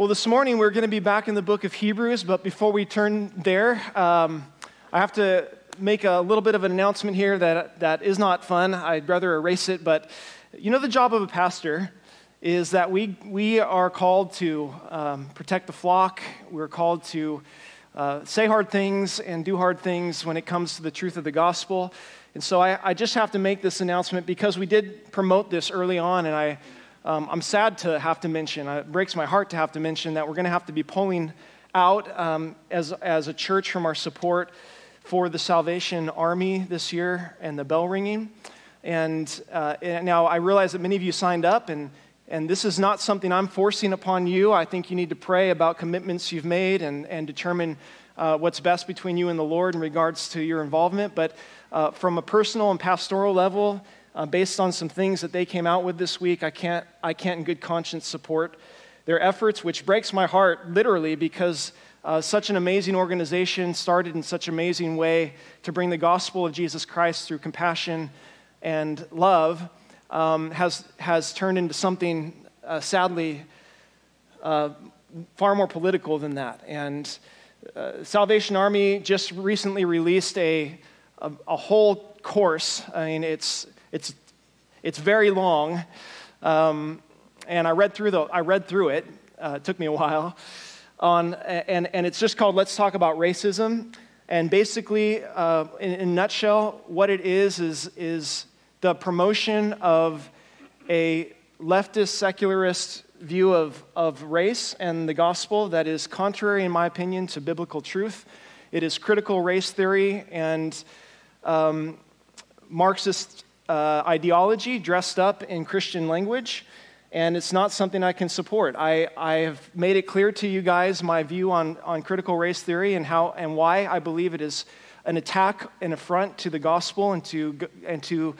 Well, this morning we're going to be back in the book of Hebrews, but before we turn there, um, I have to make a little bit of an announcement here that, that is not fun. I'd rather erase it, but you know, the job of a pastor is that we, we are called to um, protect the flock, we're called to uh, say hard things and do hard things when it comes to the truth of the gospel. And so I, I just have to make this announcement because we did promote this early on, and I um, I'm sad to have to mention, uh, it breaks my heart to have to mention that we're going to have to be pulling out um, as, as a church from our support for the Salvation Army this year and the bell ringing. And, uh, and now I realize that many of you signed up, and, and this is not something I'm forcing upon you. I think you need to pray about commitments you've made and, and determine uh, what's best between you and the Lord in regards to your involvement. But uh, from a personal and pastoral level, uh, based on some things that they came out with this week, I can't, I can't in good conscience support their efforts, which breaks my heart literally because uh, such an amazing organization started in such an amazing way to bring the gospel of Jesus Christ through compassion and love um, has, has turned into something uh, sadly uh, far more political than that. And uh, Salvation Army just recently released a, a, a whole course. I mean, it's it's, it's very long. Um, and I read through, the, I read through it. Uh, it took me a while. On, and, and it's just called Let's Talk About Racism. And basically, uh, in, in a nutshell, what it is, is is the promotion of a leftist secularist view of, of race and the gospel that is contrary, in my opinion, to biblical truth. It is critical race theory and um, Marxist uh, ideology dressed up in Christian language, and it's not something I can support. I, I have made it clear to you guys my view on, on critical race theory and, how, and why I believe it is an attack and affront to the gospel and to, and to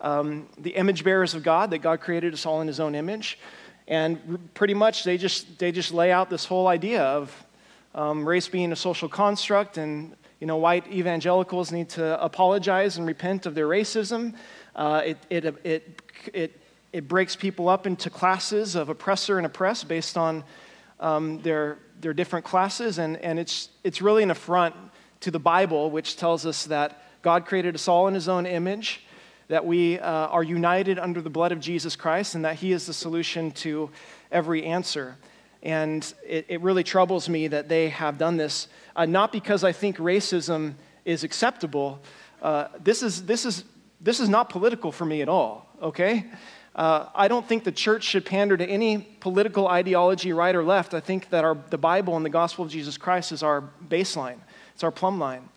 um, the image bearers of God, that God created us all in his own image. And pretty much they just, they just lay out this whole idea of um, race being a social construct and you know, white evangelicals need to apologize and repent of their racism. Uh, it, it, it, it, it breaks people up into classes of oppressor and oppressed based on um, their, their different classes, and, and it's, it's really an affront to the Bible, which tells us that God created us all in His own image, that we uh, are united under the blood of Jesus Christ, and that He is the solution to every answer. And it, it really troubles me that they have done this, uh, not because I think racism is acceptable. Uh, this, is, this is this is not political for me at all, okay? Uh, I don't think the church should pander to any political ideology, right or left. I think that our, the Bible and the gospel of Jesus Christ is our baseline, it's our plumb line.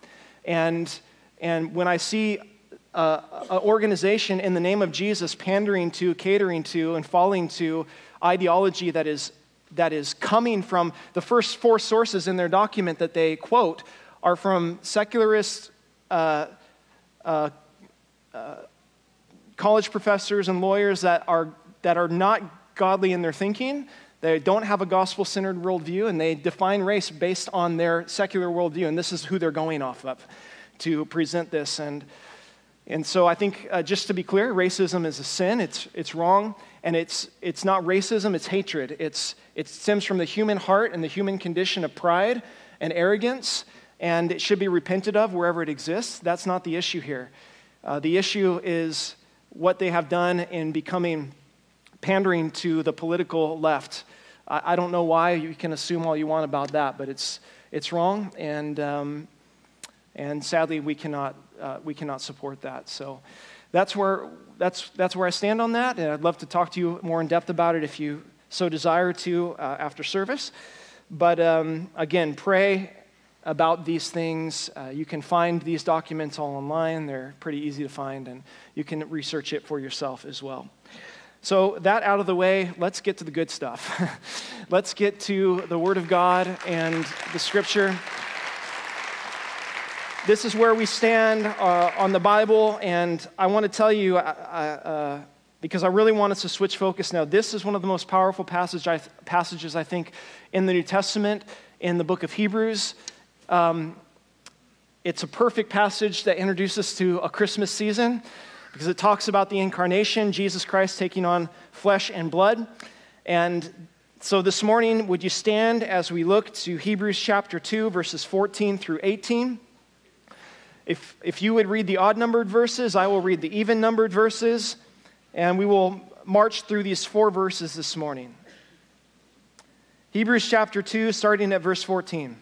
And, and when I see uh, an organization in the name of Jesus pandering to, catering to, and falling to ideology that is, that is coming from the first four sources in their document that they quote are from secularist uh, college professors and lawyers that are, that are not godly in their thinking. They don't have a gospel centered worldview, and they define race based on their secular worldview. And this is who they're going off of to present this. And, and so I think, uh, just to be clear, racism is a sin, it's, it's wrong, and it's, it's not racism, it's hatred. It's, it stems from the human heart and the human condition of pride and arrogance, and it should be repented of wherever it exists. That's not the issue here. Uh, the issue is what they have done in becoming pandering to the political left. I, I don't know why. You can assume all you want about that, but it's, it's wrong, and, um, and sadly, we cannot, uh, we cannot support that. So that's where, that's, that's where I stand on that, and I'd love to talk to you more in depth about it if you so desire to uh, after service. But um, again, pray about these things. Uh, you can find these documents all online. They're pretty easy to find, and you can research it for yourself as well. So, that out of the way, let's get to the good stuff. let's get to the Word of God and the Scripture. This is where we stand uh, on the Bible, and I want to tell you, uh, uh, because I really want us to switch focus now. This is one of the most powerful passage I th- passages, I think, in the New Testament, in the book of Hebrews. Um, it's a perfect passage that introduces us to a Christmas season because it talks about the incarnation, Jesus Christ taking on flesh and blood. And So this morning, would you stand as we look to Hebrews chapter 2, verses 14 through 18? If, if you would read the odd numbered verses, I will read the even numbered verses, and we will march through these four verses this morning. Hebrews chapter 2, starting at verse 14.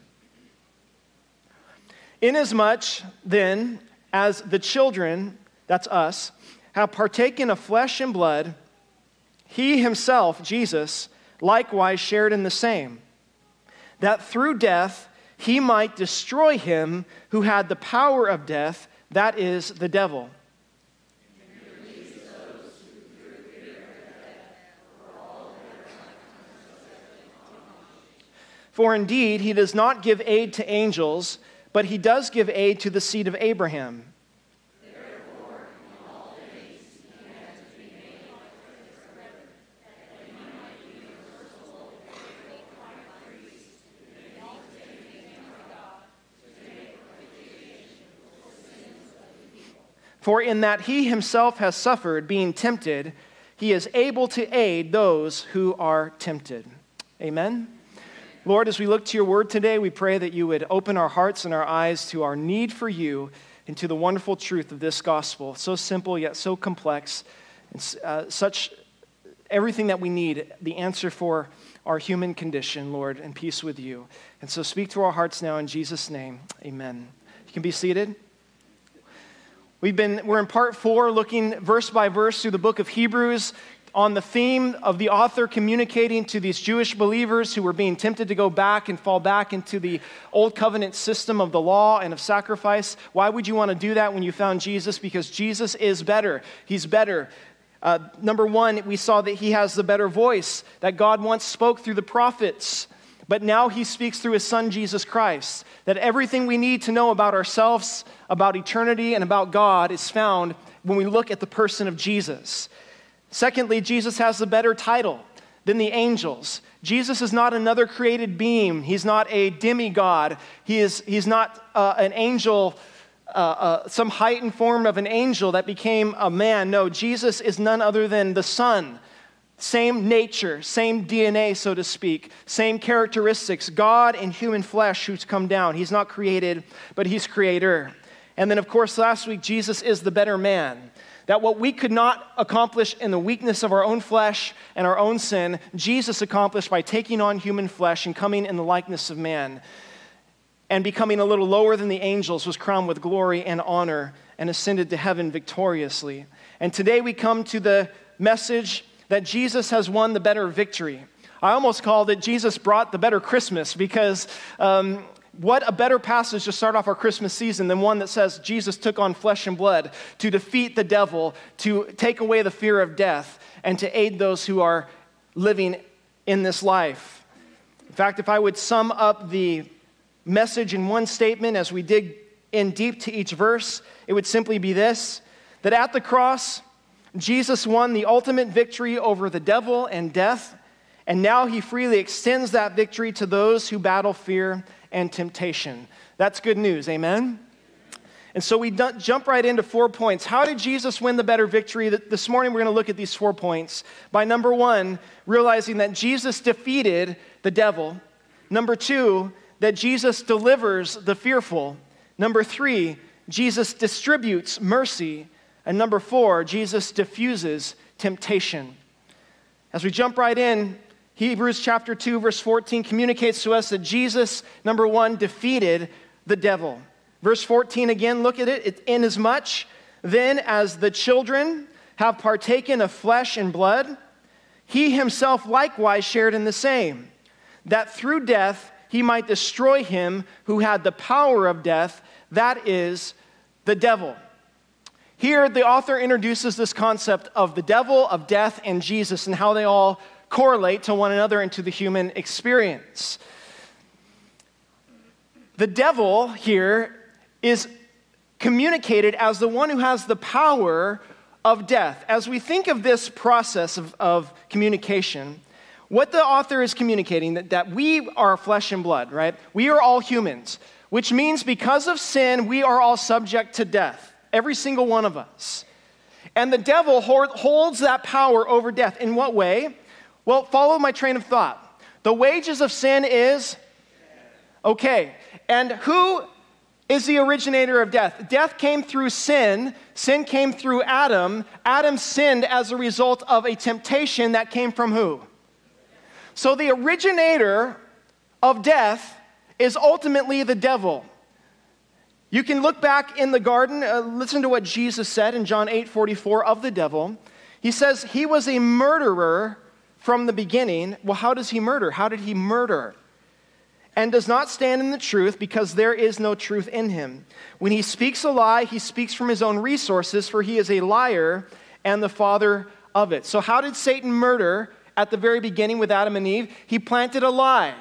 Inasmuch, then, as the children, that's us, have partaken of flesh and blood, he himself, Jesus, likewise shared in the same, that through death he might destroy him who had the power of death, that is, the devil. For indeed, he does not give aid to angels, but he does give aid to the seed of Abraham. For in that he himself has suffered being tempted, he is able to aid those who are tempted. Amen. Lord, as we look to your word today, we pray that you would open our hearts and our eyes to our need for you and to the wonderful truth of this gospel. So simple, yet so complex. And uh, such everything that we need, the answer for our human condition, Lord, and peace with you. And so speak to our hearts now in Jesus' name. Amen. You can be seated. We've been, we're in part four, looking verse by verse through the book of Hebrews on the theme of the author communicating to these Jewish believers who were being tempted to go back and fall back into the old covenant system of the law and of sacrifice. Why would you want to do that when you found Jesus? Because Jesus is better. He's better. Uh, number one, we saw that he has the better voice, that God once spoke through the prophets. But now he speaks through his son, Jesus Christ, that everything we need to know about ourselves, about eternity, and about God is found when we look at the person of Jesus. Secondly, Jesus has a better title than the angels. Jesus is not another created being, he's not a demigod, he is, he's not uh, an angel. Uh, uh, some heightened form of an angel that became a man. No, Jesus is none other than the Son, same nature, same DNA, so to speak, same characteristics. God in human flesh who's come down. He's not created, but He's creator. And then, of course, last week, Jesus is the better man. That what we could not accomplish in the weakness of our own flesh and our own sin, Jesus accomplished by taking on human flesh and coming in the likeness of man. And becoming a little lower than the angels, was crowned with glory and honor and ascended to heaven victoriously. And today we come to the message that Jesus has won the better victory. I almost called it Jesus brought the better Christmas because um, what a better passage to start off our Christmas season than one that says Jesus took on flesh and blood to defeat the devil, to take away the fear of death, and to aid those who are living in this life. In fact, if I would sum up the message in one statement as we dig in deep to each verse, it would simply be this that at the cross, Jesus won the ultimate victory over the devil and death, and now he freely extends that victory to those who battle fear and temptation. That's good news, amen? And so we jump right into four points. How did Jesus win the better victory? This morning we're going to look at these four points. By number one, realizing that Jesus defeated the devil. Number two, that Jesus delivers the fearful. Number three, Jesus distributes mercy. And number four, Jesus diffuses temptation. As we jump right in, Hebrews chapter 2, verse 14 communicates to us that Jesus, number one, defeated the devil. Verse 14 again, look at it. Inasmuch then as the children have partaken of flesh and blood, he himself likewise shared in the same, that through death he might destroy him who had the power of death, that is, the devil here, the author introduces this concept of the devil, of death, and Jesus, and how they all correlate to one another and to the human experience. The devil here is communicated as the one who has the power of death. As we think of this process of, of communication, what the author is communicating that, that we are flesh and blood, right? We are all humans, which means because of sin, we are all subject to death every single one of us. And the devil holds that power over death. In what way? Well, follow my train of thought. The wages of sin is? Okay. And who is the originator of death? Death came through sin. Sin came through Adam. Adam sinned as a result of a temptation that came from who? So the originator of death is ultimately the devil. You can look back in the garden, uh, listen to what Jesus said in John 8 44 of the devil. He says he was a murderer from the beginning. Well, how does he murder? How did he murder? And does not stand in the truth because there is no truth in him. When he speaks a lie, he speaks from his own resources, for he is a liar and the father of it. So, how did Satan murder at the very beginning with Adam and Eve? He planted a lie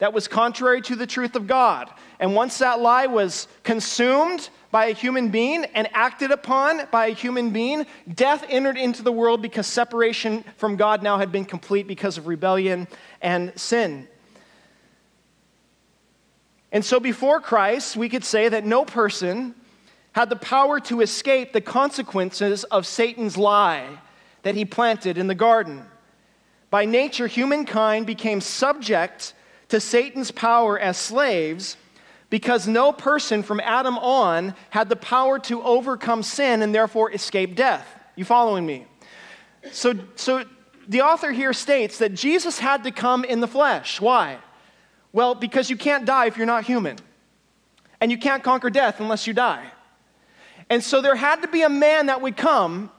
that was contrary to the truth of God. And once that lie was consumed by a human being and acted upon by a human being, death entered into the world because separation from God now had been complete because of rebellion and sin. And so before Christ, we could say that no person had the power to escape the consequences of Satan's lie that he planted in the garden. By nature, humankind became subject to Satan's power as slaves because no person from Adam on had the power to overcome sin and therefore escape death. You following me? So, so the author here states that Jesus had to come in the flesh. Why? Well, because you can't die if you're not human. And you can't conquer death unless you die. And so there had to be a man that would come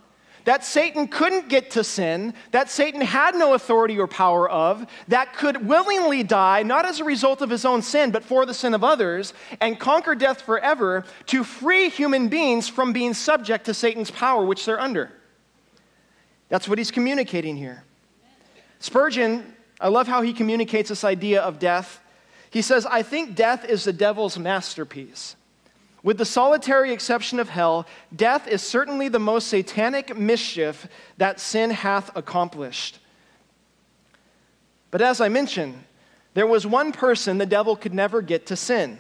that Satan couldn't get to sin, that Satan had no authority or power of, that could willingly die, not as a result of his own sin, but for the sin of others, and conquer death forever to free human beings from being subject to Satan's power, which they're under. That's what he's communicating here. Spurgeon, I love how he communicates this idea of death. He says, I think death is the devil's masterpiece. With the solitary exception of hell, death is certainly the most satanic mischief that sin hath accomplished. But as I mentioned, there was one person the devil could never get to sin.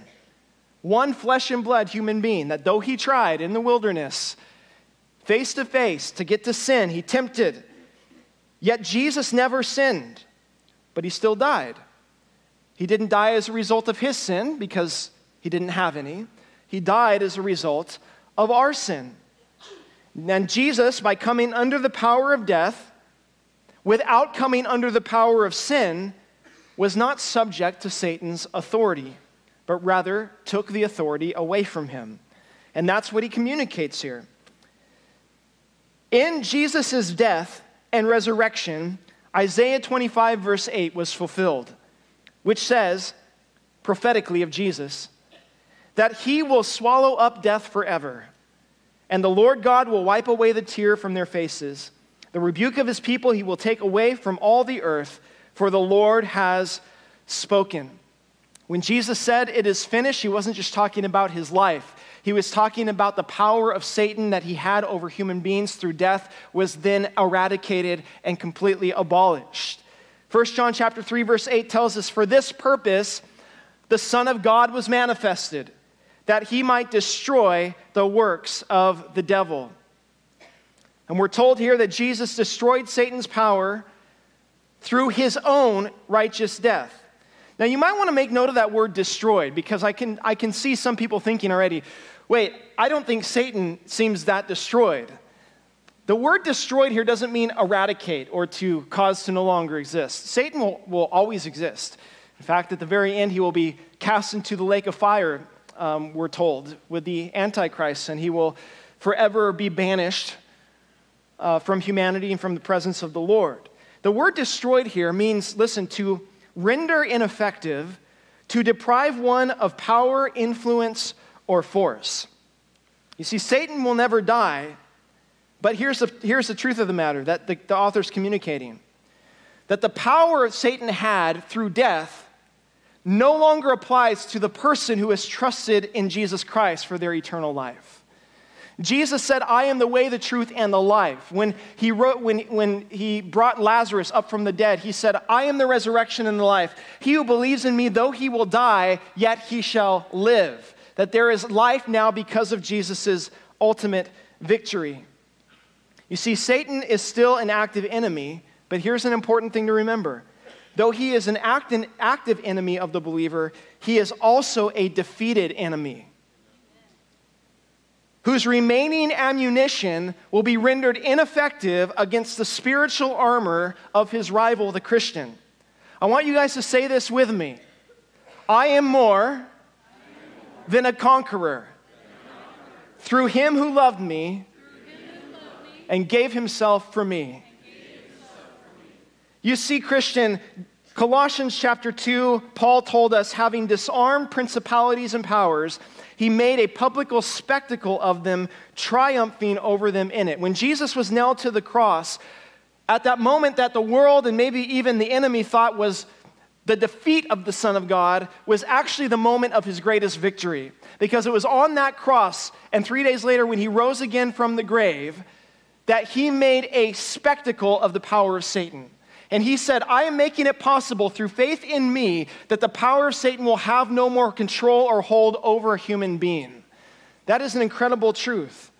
One flesh and blood human being that, though he tried in the wilderness, face to face, to get to sin, he tempted. Yet Jesus never sinned, but he still died. He didn't die as a result of his sin because he didn't have any. He died as a result of our sin. And Jesus, by coming under the power of death, without coming under the power of sin, was not subject to Satan's authority, but rather took the authority away from him. And that's what he communicates here. In Jesus' death and resurrection, Isaiah 25, verse 8 was fulfilled, which says, prophetically of Jesus, that he will swallow up death forever. And the Lord God will wipe away the tear from their faces. The rebuke of his people he will take away from all the earth, for the Lord has spoken. When Jesus said, It is finished, he wasn't just talking about his life. He was talking about the power of Satan that he had over human beings through death was then eradicated and completely abolished. 1 John chapter 3 verse 8 tells us for this purpose the son of God was manifested that he might destroy the works of the devil. And we're told here that Jesus destroyed Satan's power through his own righteous death. Now, you might want to make note of that word destroyed because I can, I can see some people thinking already, wait, I don't think Satan seems that destroyed. The word destroyed here doesn't mean eradicate or to cause to no longer exist. Satan will, will always exist. In fact, at the very end, he will be cast into the lake of fire um, we're told, with the Antichrist, and he will forever be banished uh, from humanity and from the presence of the Lord. The word destroyed here means, listen, to render ineffective, to deprive one of power, influence, or force. You see, Satan will never die, but here's the, here's the truth of the matter that the, the author's communicating that the power Satan had through death no longer applies to the person who has trusted in Jesus Christ for their eternal life. Jesus said, I am the way, the truth, and the life. When he, wrote, when, when he brought Lazarus up from the dead, he said, I am the resurrection and the life. He who believes in me, though he will die, yet he shall live. That there is life now because of Jesus' ultimate victory. You see, Satan is still an active enemy, but here's an important thing to remember though he is an active enemy of the believer, he is also a defeated enemy whose remaining ammunition will be rendered ineffective against the spiritual armor of his rival, the Christian. I want you guys to say this with me I am more than a conqueror through him who loved me and gave himself for me. You see, Christian, Colossians chapter 2, Paul told us, having disarmed principalities and powers, he made a public spectacle of them, triumphing over them in it. When Jesus was nailed to the cross, at that moment that the world and maybe even the enemy thought was the defeat of the Son of God, was actually the moment of his greatest victory. Because it was on that cross, and three days later, when he rose again from the grave, that he made a spectacle of the power of Satan. And he said, I am making it possible through faith in me that the power of Satan will have no more control or hold over a human being. That is an incredible truth.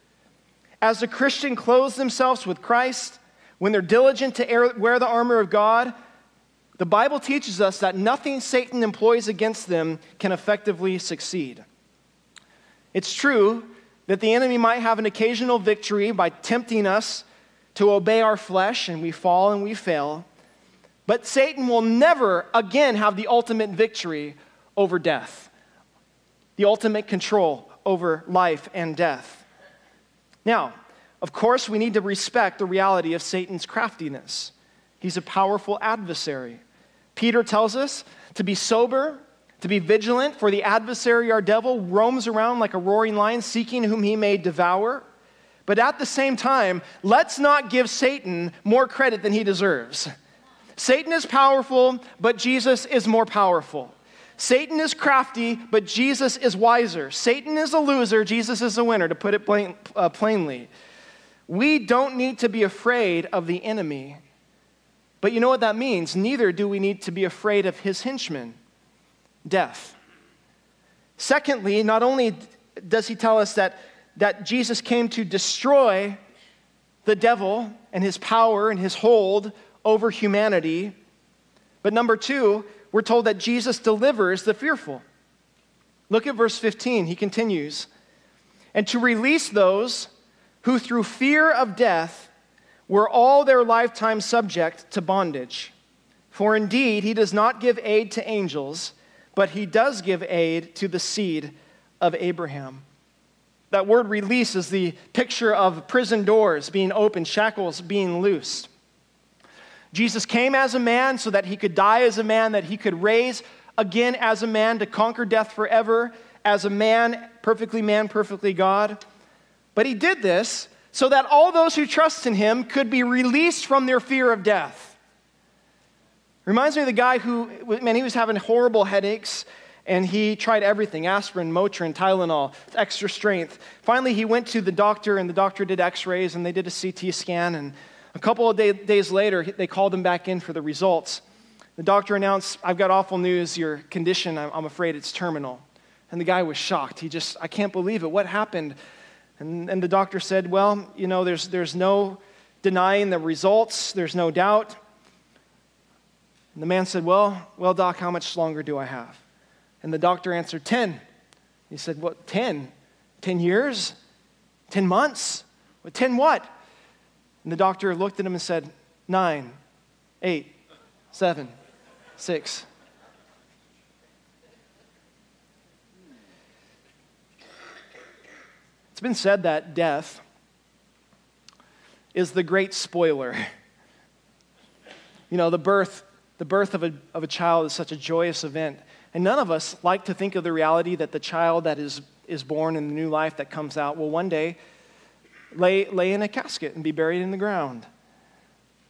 As the Christian clothes themselves with Christ, when they're diligent to wear the armor of God, the Bible teaches us that nothing Satan employs against them can effectively succeed. It's true that the enemy might have an occasional victory by tempting us to obey our flesh, and we fall and we fail. But Satan will never again have the ultimate victory over death, the ultimate control over life and death. Now, of course, we need to respect the reality of Satan's craftiness. He's a powerful adversary. Peter tells us to be sober, to be vigilant, for the adversary, our devil, roams around like a roaring lion, seeking whom he may devour. But at the same time, let's not give Satan more credit than he deserves. Satan is powerful, but Jesus is more powerful. Satan is crafty, but Jesus is wiser. Satan is a loser, Jesus is a winner, to put it plain, uh, plainly. We don't need to be afraid of the enemy. But you know what that means? Neither do we need to be afraid of his henchman, death. Secondly, not only does he tell us that, that Jesus came to destroy the devil and his power and his hold over humanity. But number two, we're told that Jesus delivers the fearful. Look at verse 15. He continues, and to release those who through fear of death were all their lifetime subject to bondage. For indeed, he does not give aid to angels, but he does give aid to the seed of Abraham. That word release is the picture of prison doors being opened, shackles being loosed. Jesus came as a man so that he could die as a man, that he could raise again as a man to conquer death forever, as a man, perfectly man, perfectly God. But he did this so that all those who trust in him could be released from their fear of death. Reminds me of the guy who, man, he was having horrible headaches and he tried everything aspirin, Motrin, Tylenol, extra strength. Finally, he went to the doctor and the doctor did x rays and they did a CT scan and a couple of day, days later, they called him back in for the results. The doctor announced, I've got awful news. Your condition, I'm, afraid it's terminal. And the guy was shocked. He just, I can't believe it. What happened? And, and the doctor said, Well, you know, there's, there's no denying the results, there's no doubt. And the man said, Well, well, doc, how much longer do I have? And the doctor answered, 10. He said, What, 10? 10 years? 10 months? What, 10 what? And the doctor looked at him and said, Nine, eight, seven, six. It's been said that death is the great spoiler. You know, the birth, the birth of, a, of a child is such a joyous event. And none of us like to think of the reality that the child that is, is born in the new life that comes out will one day lay, lay in a casket and be buried in the ground.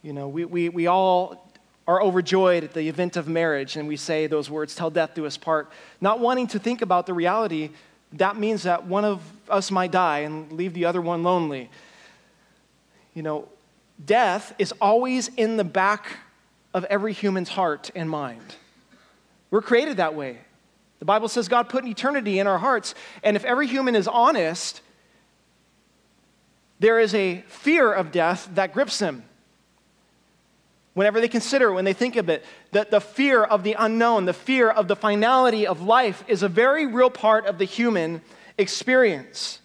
You know, we, we, we all are overjoyed at the event of marriage and we say those words, till death do us part, not wanting to think about the reality that means that one of us might die and leave the other one lonely. You know, death is always in the back of every human's heart and mind. We're created that way. The Bible says God put an eternity in our hearts, and if every human is honest, there is a fear of death that grips them. Whenever they consider when they think of it, that the fear of the unknown, the fear of the finality of life, is a very real part of the human experience.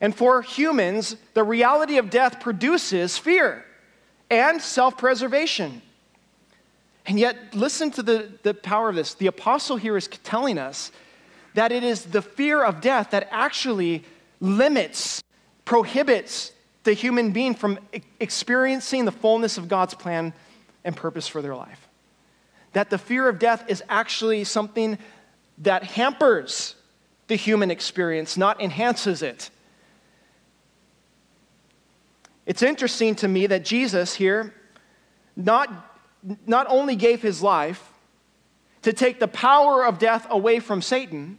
And for humans, the reality of death produces fear and self preservation. And yet, listen to the, the power of this. The apostle here is telling us that it is the fear of death that actually limits, prohibits the human being from experiencing the fullness of God's plan and purpose for their life. That the fear of death is actually something that hampers the human experience, not enhances it. It's interesting to me that Jesus here not, not only gave his life to take the power of death away from Satan,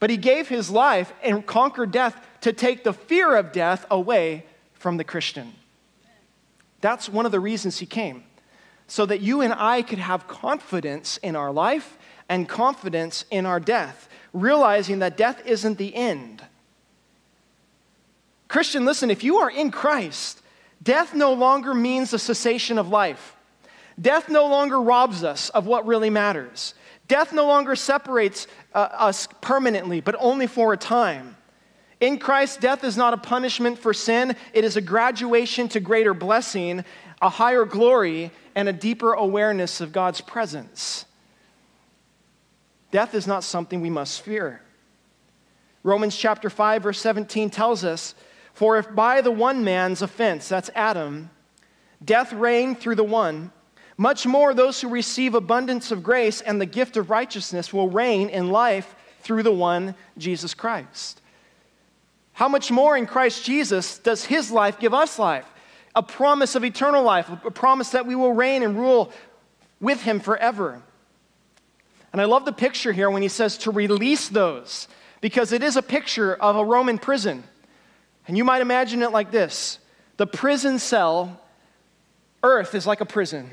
but he gave his life and conquered death to take the fear of death away from the Christian. That's one of the reasons he came, so that you and I could have confidence in our life and confidence in our death, realizing that death isn't the end. Christian, listen, if you are in Christ, death no longer means the cessation of life. Death no longer robs us of what really matters. Death no longer separates uh, us permanently, but only for a time. In Christ, death is not a punishment for sin, it is a graduation to greater blessing, a higher glory, and a deeper awareness of God's presence. Death is not something we must fear. Romans chapter 5 verse 17 tells us, "For if by the one man's offense, that's Adam, death reigned through the one, much more those who receive abundance of grace and the gift of righteousness will reign in life through the one Jesus Christ." How much more in Christ Jesus does his life give us life? A promise of eternal life, a promise that we will reign and rule with him forever. And I love the picture here when he says to release those, because it is a picture of a Roman prison. And you might imagine it like this the prison cell, earth is like a prison.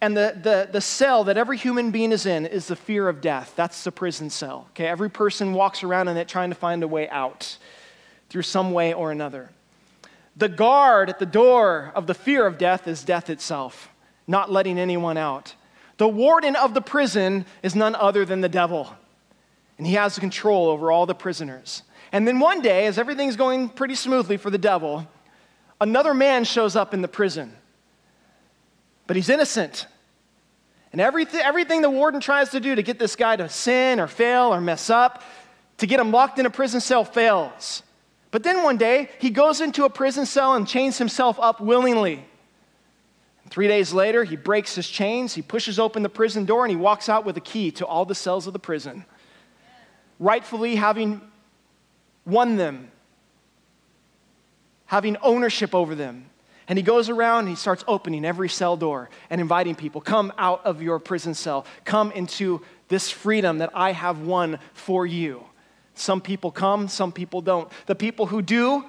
And the, the, the cell that every human being is in is the fear of death. That's the prison cell. Okay, every person walks around in it trying to find a way out through some way or another. The guard at the door of the fear of death is death itself, not letting anyone out. The warden of the prison is none other than the devil, and he has control over all the prisoners. And then one day, as everything's going pretty smoothly for the devil, another man shows up in the prison, but he's innocent. And everything, everything the warden tries to do to get this guy to sin or fail or mess up, to get him locked in a prison cell, fails. But then one day, he goes into a prison cell and chains himself up willingly. Three days later, he breaks his chains, he pushes open the prison door, and he walks out with a key to all the cells of the prison, rightfully having won them, having ownership over them. And he goes around and he starts opening every cell door and inviting people come out of your prison cell, come into this freedom that I have won for you. Some people come, some people don't. The people who do,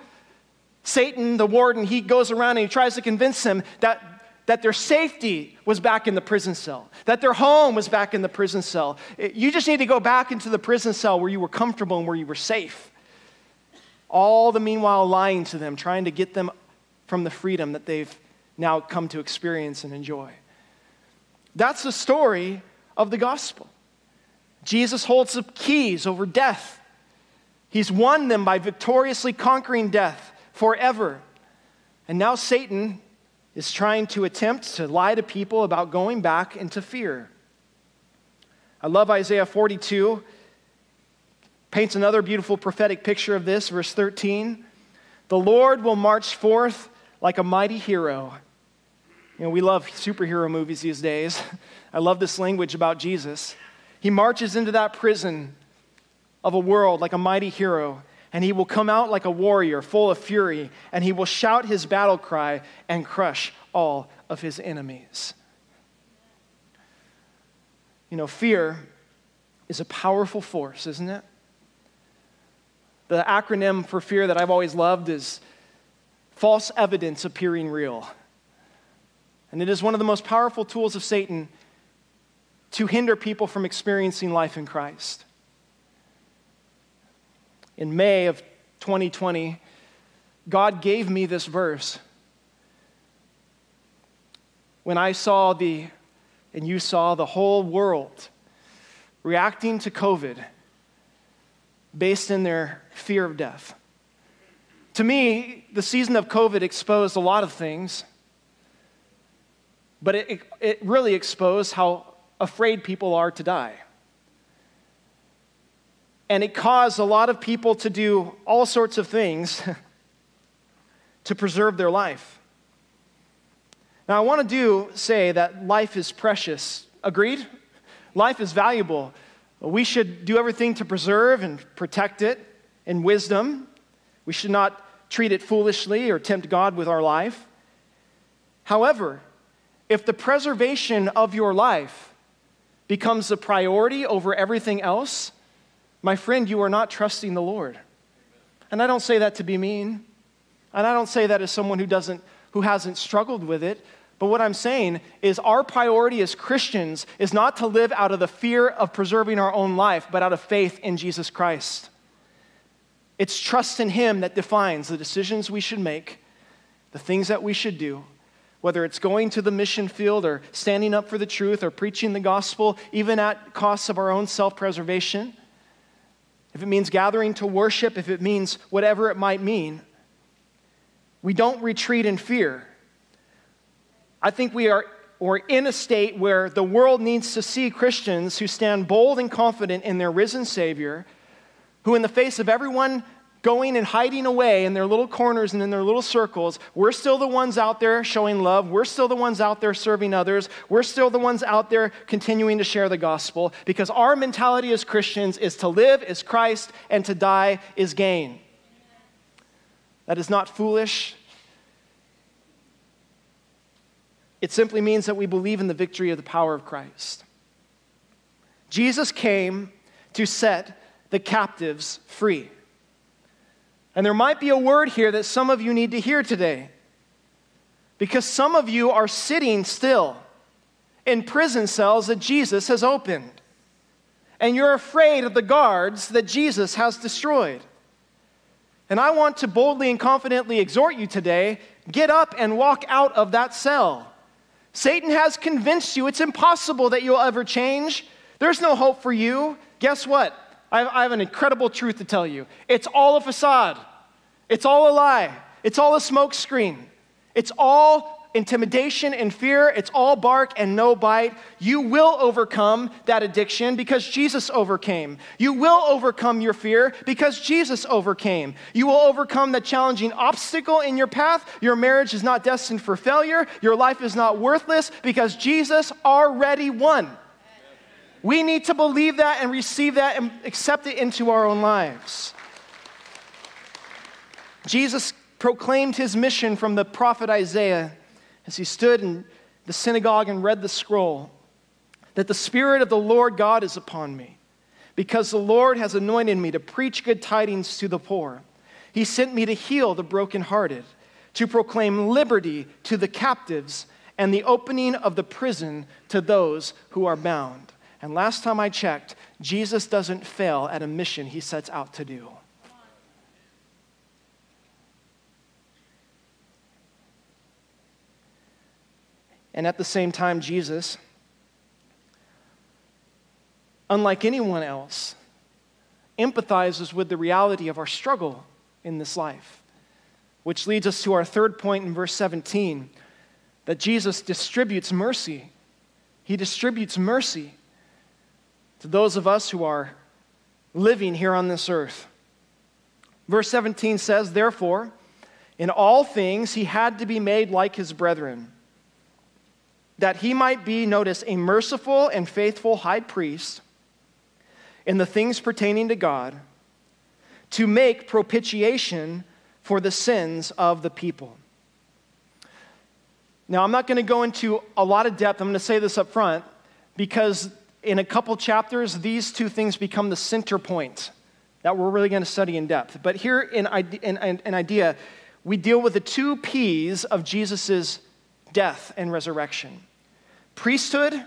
Satan, the warden, he goes around and he tries to convince them that, that their safety was back in the prison cell, that their home was back in the prison cell. You just need to go back into the prison cell where you were comfortable and where you were safe. All the meanwhile lying to them, trying to get them from the freedom that they've now come to experience and enjoy. That's the story of the gospel. Jesus holds the keys over death He's won them by victoriously conquering death forever. And now Satan is trying to attempt to lie to people about going back into fear. I love Isaiah 42. Paints another beautiful prophetic picture of this, verse 13. The Lord will march forth like a mighty hero. You know, we love superhero movies these days. I love this language about Jesus. He marches into that prison of a world like a mighty hero, and he will come out like a warrior full of fury, and he will shout his battle cry and crush all of his enemies. You know, fear is a powerful force, isn't it? The acronym for fear that I've always loved is false evidence appearing real. And it is one of the most powerful tools of Satan to hinder people from experiencing life in Christ in May of 2020, God gave me this verse. When I saw the and you saw the whole world reacting to COVID based in their fear of death. To me, the season of COVID exposed a lot of things, but it, it really exposed how afraid people are to die. And it caused a lot of people to do all sorts of things to preserve their life. Now, I want to do say that life is precious. Agreed? Life is valuable. We should do everything to preserve and protect it in wisdom. We should not treat it foolishly or tempt God with our life. However, if the preservation of your life becomes a priority over everything else, my friend, you are not trusting the Lord. And I don't say that to be mean. And I don't say that as someone who doesn't who hasn't struggled with it, but what I'm saying is our priority as Christians is not to live out of the fear of preserving our own life, but out of faith in Jesus Christ. It's trust in Him that defines the decisions we should make, the things that we should do, whether it's going to the mission field or standing up for the truth or preaching the gospel, even at costs of our own self preservation. If it means gathering to worship, if it means whatever it might mean, we don't retreat in fear. I think we are or in a state where the world needs to see Christians who stand bold and confident in their risen Savior, who, in the face of everyone going and hiding away in their little corners and in their little circles, we're still the ones out there showing love. We're still the ones out there serving others. We're still the ones out there continuing to share the gospel because our mentality as Christians is to live is Christ and to die is gain. That is not foolish. It simply means that we believe in the victory of the power of Christ. Jesus came to set the captives free. And there might be a word here that some of you need to hear today. Because some of you are sitting still in prison cells that Jesus has opened. And you're afraid of the guards that Jesus has destroyed. And I want to boldly and confidently exhort you today get up and walk out of that cell. Satan has convinced you it's impossible that you'll ever change. There's no hope for you. Guess what? I have an incredible truth to tell you. It's all a facade. It's all a lie. It's all a smokescreen. It's all intimidation and fear. It's all bark and no bite. You will overcome that addiction because Jesus overcame. You will overcome your fear because Jesus overcame. You will overcome the challenging obstacle in your path. Your marriage is not destined for failure. Your life is not worthless because Jesus already won. We need to believe that and receive that and accept it into our own lives. Jesus proclaimed his mission from the prophet Isaiah as he stood in the synagogue and read the scroll that the Spirit of the Lord God is upon me, because the Lord has anointed me to preach good tidings to the poor. He sent me to heal the brokenhearted, to proclaim liberty to the captives, and the opening of the prison to those who are bound. And last time I checked, Jesus doesn't fail at a mission he sets out to do. And at the same time, Jesus, unlike anyone else, empathizes with the reality of our struggle in this life. Which leads us to our third point in verse 17 that Jesus distributes mercy. He distributes mercy to those of us who are living here on this earth. Verse 17 says, Therefore, in all things he had to be made like his brethren that he might be, notice, a merciful and faithful high priest in the things pertaining to God, to make propitiation for the sins of the people. Now, I'm not going to go into a lot of depth. I'm going to say this up front because in a couple chapters, these two things become the center point that we're really going to study in depth. But here in, an idea, we deal with the two P's of Jesus' death and resurrection priesthood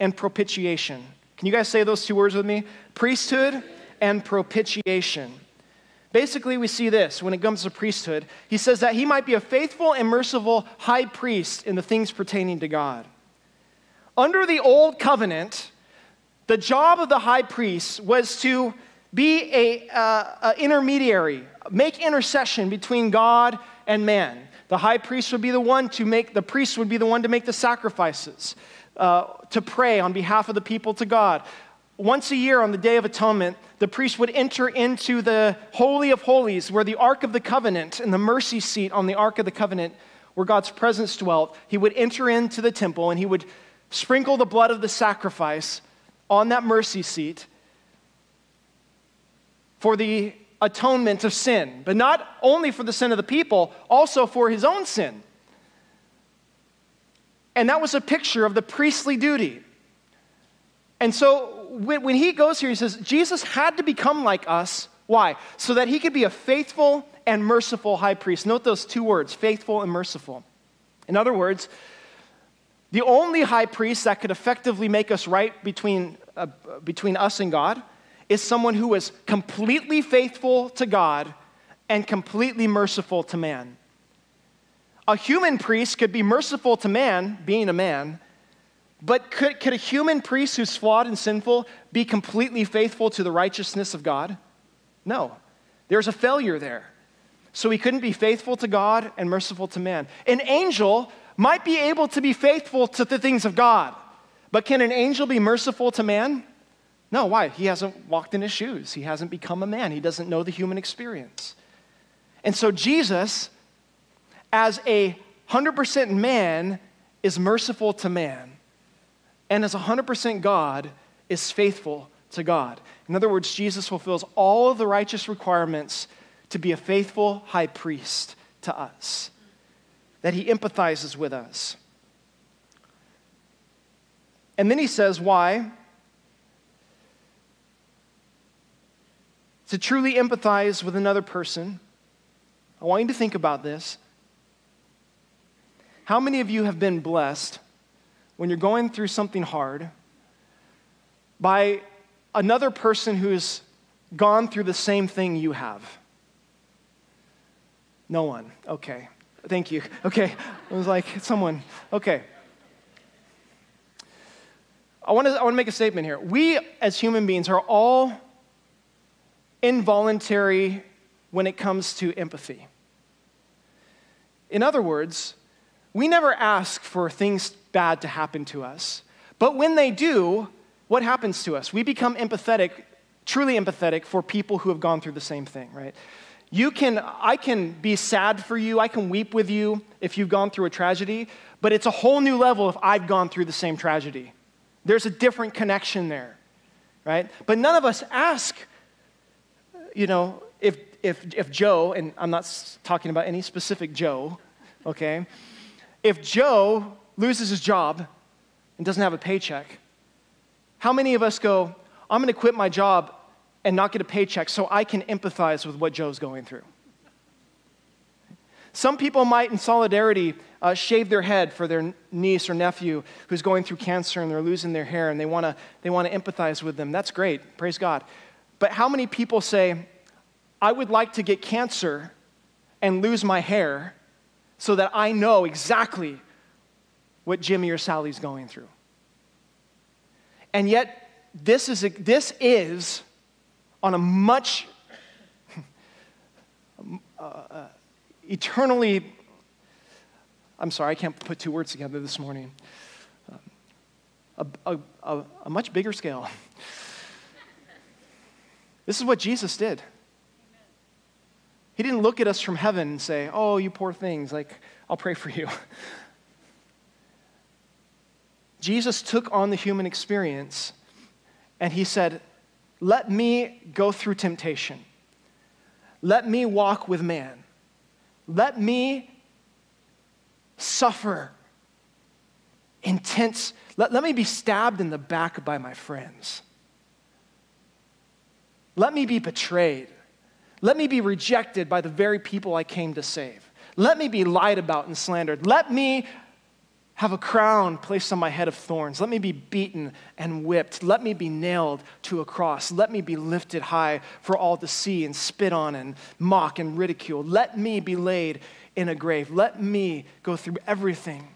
and propitiation. Can you guys say those two words with me? Priesthood and propitiation. Basically, we see this when it comes to priesthood. He says that he might be a faithful and merciful high priest in the things pertaining to God. Under the old covenant, the job of the high priest was to be a, uh, a intermediary, make intercession between God and man. The high priest would be the one to make, the priest would be the one to make the sacrifices, uh, to pray on behalf of the people to God. Once a year on the Day of Atonement, the priest would enter into the Holy of Holies, where the Ark of the Covenant and the mercy seat on the Ark of the Covenant, where God's presence dwelt, he would enter into the temple and he would sprinkle the blood of the sacrifice on that mercy seat for the atonement of sin, but not only for the sin of the people, also for his own sin. And that was a picture of the priestly duty. And so when he goes here, he says, Jesus had to become like us. Why? So that he could be a faithful and merciful high priest. Note those two words faithful and merciful. In other words, the only high priest that could effectively make us right between, uh, between us and God is someone who is completely faithful to God and completely merciful to man. A human priest could be merciful to man, being a man, but could, could a human priest who's flawed and sinful be completely faithful to the righteousness of God? No. There's a failure there. So he couldn't be faithful to God and merciful to man. An angel might be able to be faithful to the things of God, but can an angel be merciful to man? No, why? He hasn't walked in his shoes. He hasn't become a man. He doesn't know the human experience. And so Jesus, as a 100% man, is merciful to man. And as 100% God, is faithful to God. In other words, Jesus fulfills all of the righteous requirements to be a faithful high priest to us, that he empathizes with us. And then he says, Why? To truly empathize with another person, I want you to think about this. How many of you have been blessed when you're going through something hard by another person who's gone through the same thing you have? No one. Okay. Thank you. Okay. I was like, someone. Okay. I want to I want to make a statement here. We as human beings are all involuntary when it comes to empathy. In other words, we never ask for things bad to happen to us. But when they do, what happens to us? We become empathetic, truly empathetic for people who have gone through the same thing, right? You can, I can be sad for you, I can weep with you if you've gone through a tragedy, but it's a whole new level if I've gone through the same tragedy. There's a different connection there, right? But none of us ask you know, if, if, if Joe, and I'm not talking about any specific Joe, okay, if Joe loses his job and doesn't have a paycheck, how many of us go, I'm going to quit my job and not get a paycheck so I can empathize with what Joe's going through? Some people might, in solidarity, uh, shave their head for their niece or nephew who's going through cancer and they're losing their hair and they want to they wanna empathize with them. That's great. Praise God. But how many people say, I would like to get cancer and lose my hair so that I know exactly what Jimmy or Sally's going through? And yet, this is, a, this is on a much uh, uh, eternally, I'm sorry, I can't put two words together this morning, a, a, a, a much bigger scale. This is what Jesus did. He didn't look at us from heaven and say, Oh, you poor things, like, I'll pray for you. Jesus took on the human experience and he said, Let me go through temptation. Let me walk with man. Let me suffer intense. Let, let me be stabbed in the back by my friends. Let me be betrayed. Let me be rejected by the very people I came to save. Let me be lied about and slandered. Let me have a crown placed on my head of thorns. Let me be beaten and whipped. Let me be nailed to a cross. Let me be lifted high for all to see and spit on and mock and ridicule. Let me be laid in a grave. Let me go through everything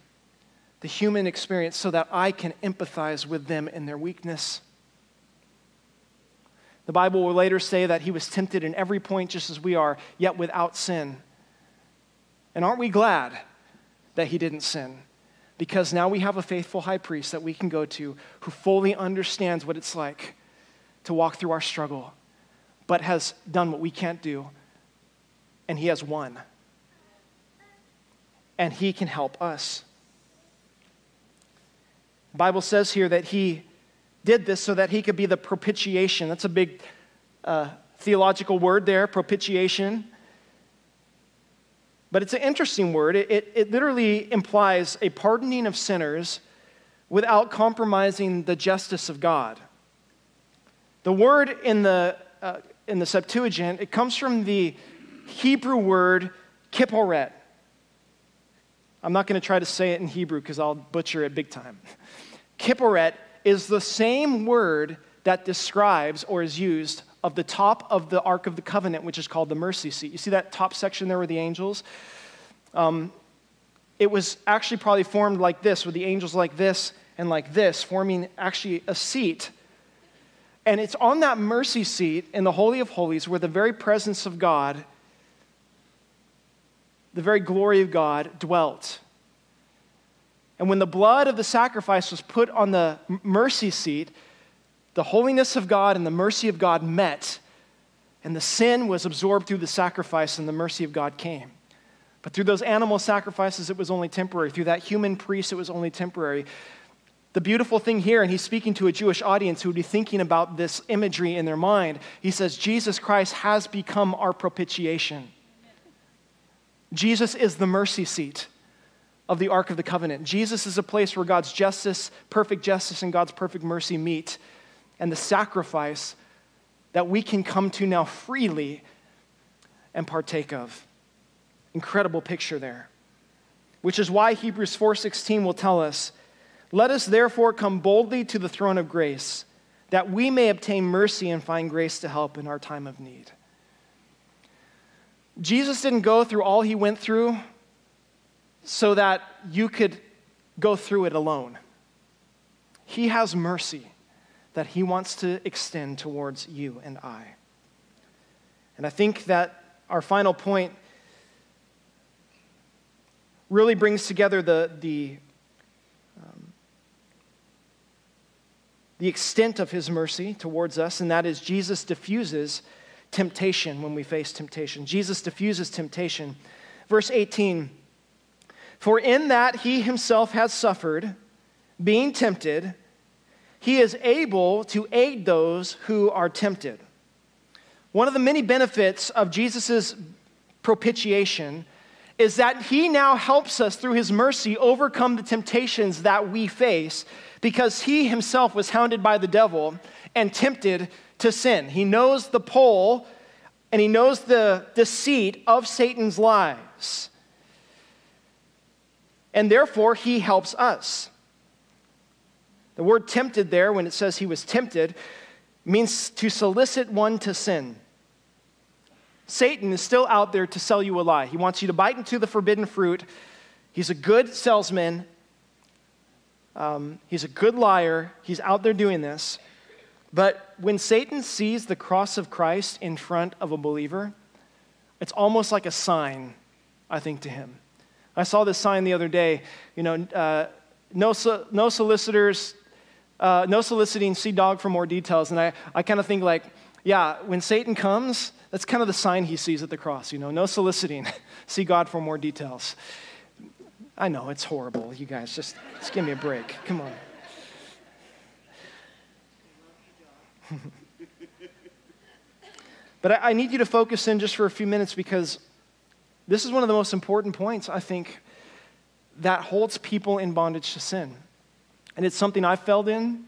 the human experience, so that I can empathize with them in their weakness. The Bible will later say that he was tempted in every point just as we are, yet without sin. And aren't we glad that he didn't sin? Because now we have a faithful high priest that we can go to who fully understands what it's like to walk through our struggle, but has done what we can't do, and he has won. And he can help us. The Bible says here that he did this so that he could be the propitiation. That's a big uh, theological word there, propitiation. But it's an interesting word. It, it, it, literally implies a pardoning of sinners without compromising the justice of God. The word in the, uh, in the Septuagint, it comes from the Hebrew word kipporet. I'm not going to try to say it in Hebrew because I'll butcher it big time. Kipporet is the same word that describes or is used of the top of the Ark of the Covenant, which is called the mercy seat. You see that top section there with the angels? Um, it was actually probably formed like this, with the angels like this and like this, forming actually a seat. And it's on that mercy seat in the Holy of Holies where the very presence of God, the very glory of God, dwelt. And when the blood of the sacrifice was put on the mercy seat, the holiness of God and the mercy of God met, and the sin was absorbed through the sacrifice, and the mercy of God came. But through those animal sacrifices, it was only temporary. Through that human priest, it was only temporary. The beautiful thing here, and he's speaking to a Jewish audience who would be thinking about this imagery in their mind, he says, Jesus Christ has become our propitiation. Jesus is the mercy seat of the Ark of the Covenant. Jesus is a place where God's justice, perfect justice, and God's perfect mercy meet. And the sacrifice that we can come to now freely and partake of. Incredible picture there. Which is why Hebrews 4:16 will tell us, "Let us therefore come boldly to the throne of grace, that we may obtain mercy and find grace to help in our time of need." Jesus didn't go through all he went through so that you could go through it alone. He has mercy that He wants to extend towards you and I. And I think that our final point really brings together the, the, um, the extent of His mercy towards us, and that is Jesus diffuses temptation when we face temptation. Jesus diffuses temptation. Verse 18 for in that he himself has suffered, being tempted, he is able to aid those who are tempted. One of the many benefits of Jesus' propitiation is that he now helps us through his mercy overcome the temptations that we face because he himself was hounded by the devil and tempted to sin. He knows the pull and he knows the deceit of Satan's lies and therefore he helps us. The word tempted there, when it says he was tempted, means to solicit one to sin. Satan is still out there to sell you a lie. He wants you to bite into the forbidden fruit. He's a good salesman. Um, he's a good liar. He's out there doing this. But when Satan sees the cross of Christ in front of a believer, it's almost like a sign, I think, to him. I saw this sign the other day, you know, uh, no, no solicitors, uh, no soliciting, see dog for more details. And I, I kind of think like, yeah, when Satan comes, that's kind of the sign he sees at the cross, you know, no soliciting, see God for more details. I know, it's horrible, you guys, just, just give me a break. Come on. but I, I need you to focus in just for a few minutes because this is one of the most important points, I think, that holds people in bondage to sin. And it's something I fell in.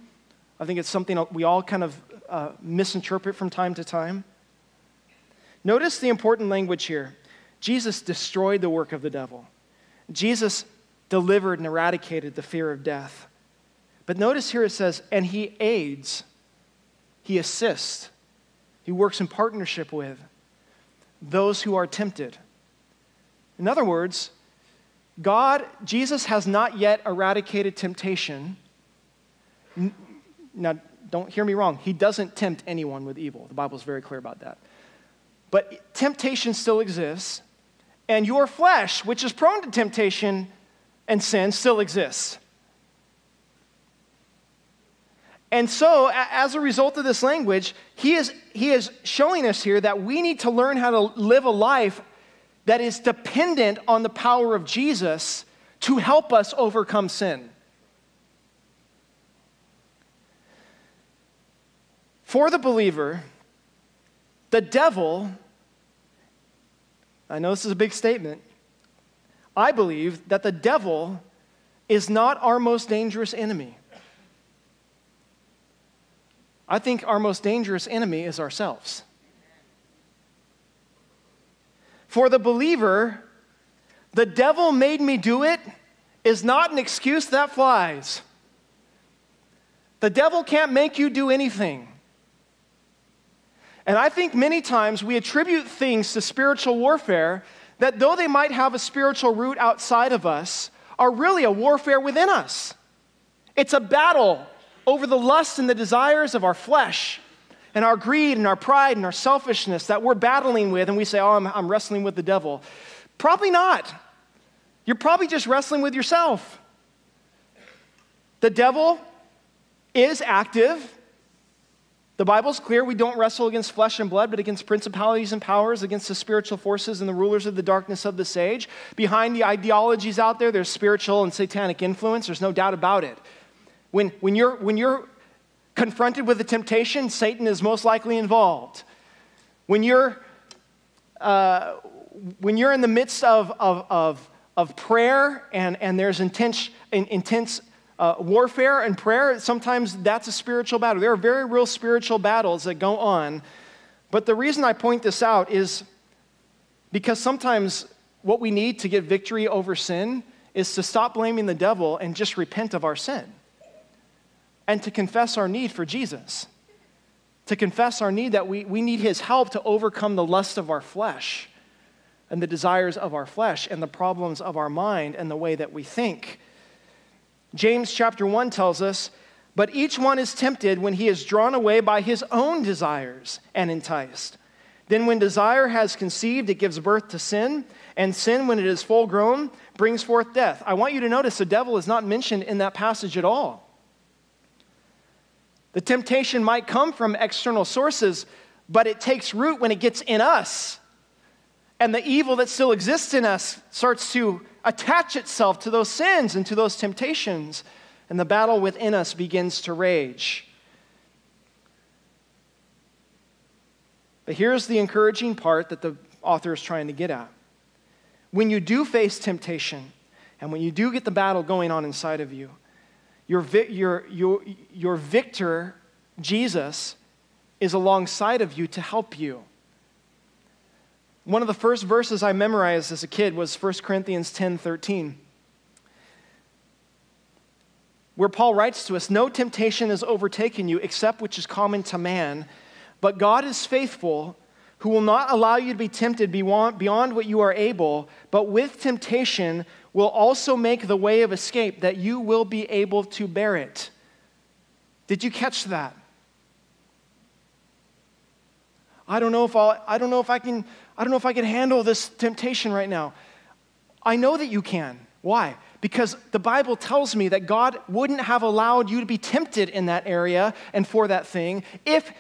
I think it's something we all kind of uh, misinterpret from time to time. Notice the important language here Jesus destroyed the work of the devil, Jesus delivered and eradicated the fear of death. But notice here it says, and he aids, he assists, he works in partnership with those who are tempted. In other words, God, Jesus has not yet eradicated temptation. Now, don't hear me wrong. He doesn't tempt anyone with evil. The Bible is very clear about that. But temptation still exists, and your flesh, which is prone to temptation and sin, still exists. And so, as a result of this language, he is, he is showing us here that we need to learn how to live a life that is dependent on the power of Jesus to help us overcome sin. For the believer, the devil, I know this is a big statement, I believe that the devil is not our most dangerous enemy. I think our most dangerous enemy is ourselves. For the believer, the devil made me do it is not an excuse that flies. The devil can't make you do anything. And I think many times we attribute things to spiritual warfare that, though they might have a spiritual root outside of us, are really a warfare within us. It's a battle over the lust and the desires of our flesh and our greed and our pride and our selfishness that we're battling with, and we say, Oh, I'm, I'm wrestling with the devil. Probably not. You're probably just wrestling with yourself. The devil is active the Bible's clear we don't wrestle against flesh and blood, but against principalities and powers, against the spiritual forces and the rulers of the darkness of this age. Behind the ideologies out there, there's spiritual and satanic influence. There's no doubt about it. When, when, you're, when you're confronted with a temptation, Satan is most likely involved. When you're, uh, when you're in the midst of, of, of, of prayer and, and there's intense, intense uh, warfare and prayer, sometimes that's a spiritual battle. There are very real spiritual battles that go on. But the reason I point this out is because sometimes what we need to get victory over sin is to stop blaming the devil and just repent of our sin and to confess our need for Jesus. To confess our need that we, we need his help to overcome the lust of our flesh and the desires of our flesh and the problems of our mind and the way that we think. James chapter 1 tells us, but each one is tempted when he is drawn away by his own desires and enticed. Then, when desire has conceived, it gives birth to sin, and sin, when it is full grown, brings forth death. I want you to notice the devil is not mentioned in that passage at all. The temptation might come from external sources, but it takes root when it gets in us. And the evil that still exists in us starts to attach itself to those sins and to those temptations, and the battle within us begins to rage. But here's the encouraging part that the author is trying to get at. When you do face temptation, and when you do get the battle going on inside of you, your, your, your, your victor, Jesus, is alongside of you to help you. One of the first verses I memorized as a kid was 1 Corinthians 10 13, where Paul writes to us No temptation has overtaken you except which is common to man, but God is faithful, who will not allow you to be tempted beyond what you are able, but with temptation will also make the way of escape that you will be able to bear it. Did you catch that? I don't know if I'll, I don't know if I can I don't know if I can handle this temptation right now. I know that you can. Why? Because the Bible tells me that God wouldn't have allowed you to be tempted in that area and for that thing if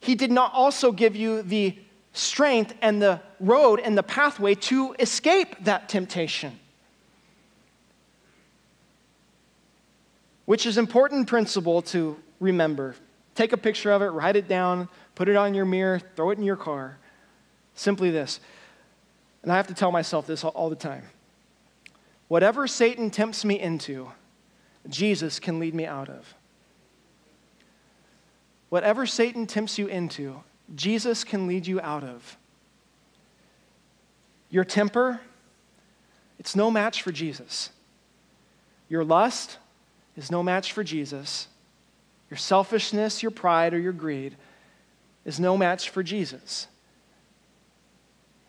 He did not also give you the strength and the road and the pathway to escape that temptation. Which is important principle to remember. Take a picture of it, write it down, put it on your mirror, throw it in your car. Simply this, and I have to tell myself this all, the time whatever Satan tempts me into, Jesus can lead me out of. Whatever Satan tempts you into, Jesus can lead you out of. Your temper, it's no match for Jesus. Your lust is no match for Jesus. Your selfishness, your pride, or your greed is no match for Jesus.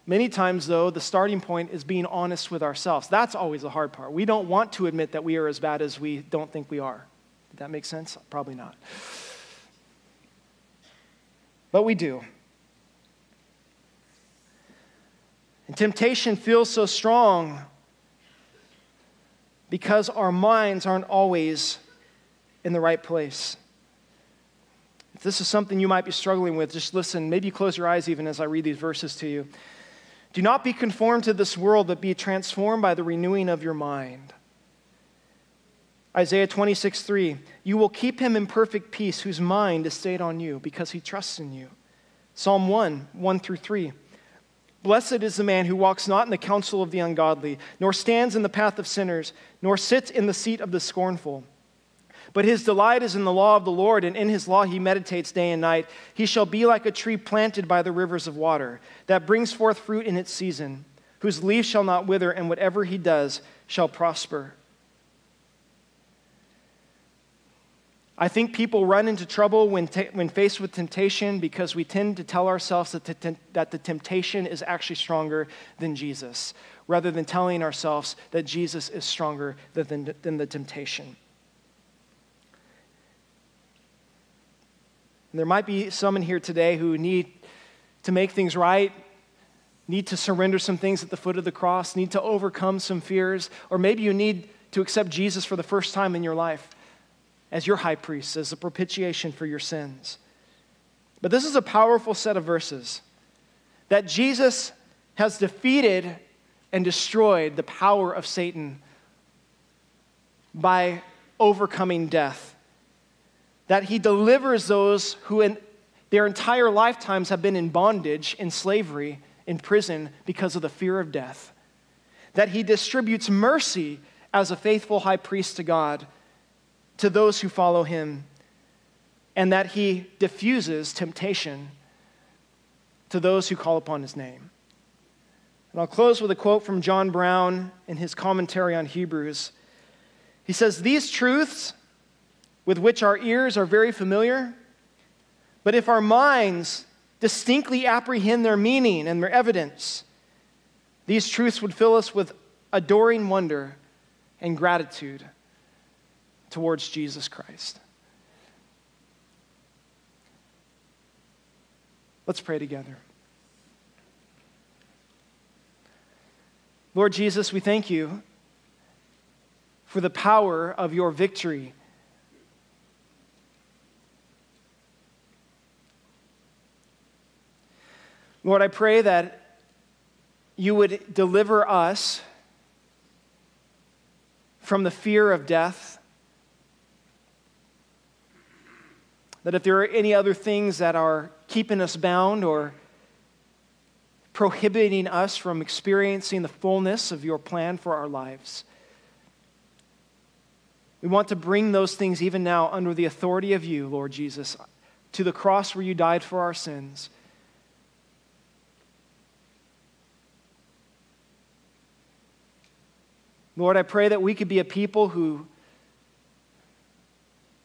Many times, though, the starting point is being honest with ourselves. That's always the hard part. We don't want to admit that we are as bad as we don't think we are. Did that make sense? Probably not. But we do. And temptation feels so strong because our minds aren't always in the right place. This is something you might be struggling with, just listen. Maybe close your eyes even as I read these verses to you. Do not be conformed to this world, but be transformed by the renewing of your mind. Isaiah 26, 3. You will keep him in perfect peace whose mind is stayed on you because he trusts in you. Psalm 1, 1 through 3. Blessed is the man who walks not in the counsel of the ungodly, nor stands in the path of sinners, nor sits in the seat of the scornful. But his delight is in the law of the Lord, and in his law he meditates day and night. He shall be like a tree planted by the rivers of water, that brings forth fruit in its season, whose leaf shall not wither, and whatever he does shall prosper. I think people run into trouble when, te- when faced with temptation because we tend to tell ourselves that the, that the temptation is actually stronger than Jesus, rather than telling ourselves that Jesus is stronger than, than the temptation. And there might be some in here today who need to make things right, need to surrender some things at the foot of the cross, need to overcome some fears, or maybe you need to accept Jesus for the first time in your life as your high priest, as a propitiation for your sins. But this is a powerful set of verses that Jesus has defeated and destroyed the power of Satan by overcoming death that he delivers those who in their entire lifetimes have been in bondage, in slavery, in prison because of the fear of death. That he distributes mercy as a faithful high priest to God to those who follow him. And that he diffuses temptation to those who call upon his name. And I'll close with a quote from John Brown in his commentary on Hebrews. He says, These truths with which our ears are very familiar, but if our minds distinctly apprehend their meaning and their evidence, these truths would fill us with adoring wonder and gratitude towards Jesus Christ. Let's pray together. Lord Jesus, we thank you for the power of your victory Lord, I pray that you would deliver us from the fear of death. That if there are any other things that are keeping us bound or prohibiting us from experiencing the fullness of your plan for our lives, we want to bring those things even now under the authority of you, Lord Jesus, to the cross where you died for our sins. Lord, I pray that we could be a people who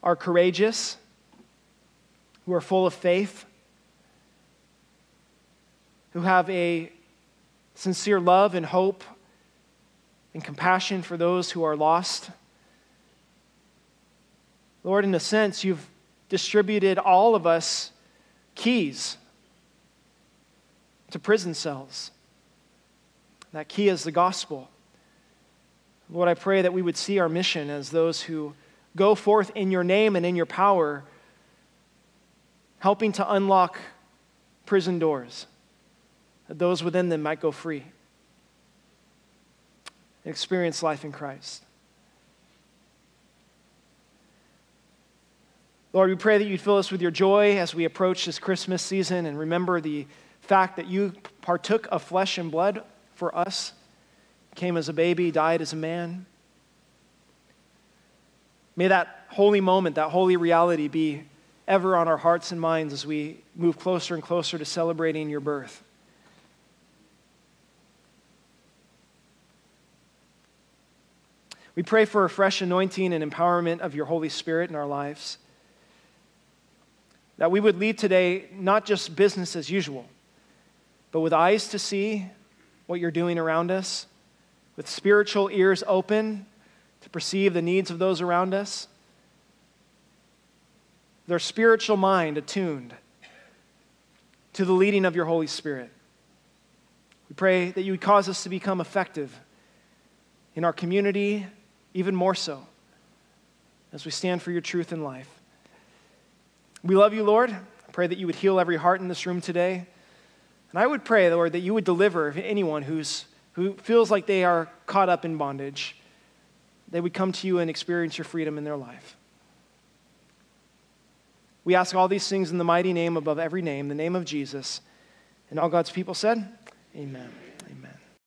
are courageous, who are full of faith, who have a sincere love and hope and compassion for those who are lost. Lord, in a sense, you've distributed all of us keys to prison cells. That key is the gospel. Lord, I pray that we would see our mission as those who go forth in your name and in your power, helping to unlock prison doors, that those within them might go free and experience life in Christ. Lord, we pray that you'd fill us with your joy as we approach this Christmas season and remember the fact that you partook of flesh and blood for us came as a baby, died as a man. May that holy moment, that holy reality be ever on our hearts and minds as we move closer and closer to celebrating your birth. We pray for a fresh anointing and empowerment of your Holy Spirit in our lives. That we would leave today not just business as usual, but with eyes to see what you're doing around us, with spiritual ears open to perceive the needs of those around us, their spiritual mind attuned to the leading of your Holy Spirit. We pray that you would cause us to become effective in our community, even more so, as we stand for your truth in life. We love you, Lord. I pray that you would heal every heart in this room today. And I would pray, Lord, that you would deliver anyone who's, who feels like they are caught up in bondage. They would come to you and experience your freedom in their life. We ask all these things in the mighty name above every name, the name of Jesus. And all God's people said, Amen.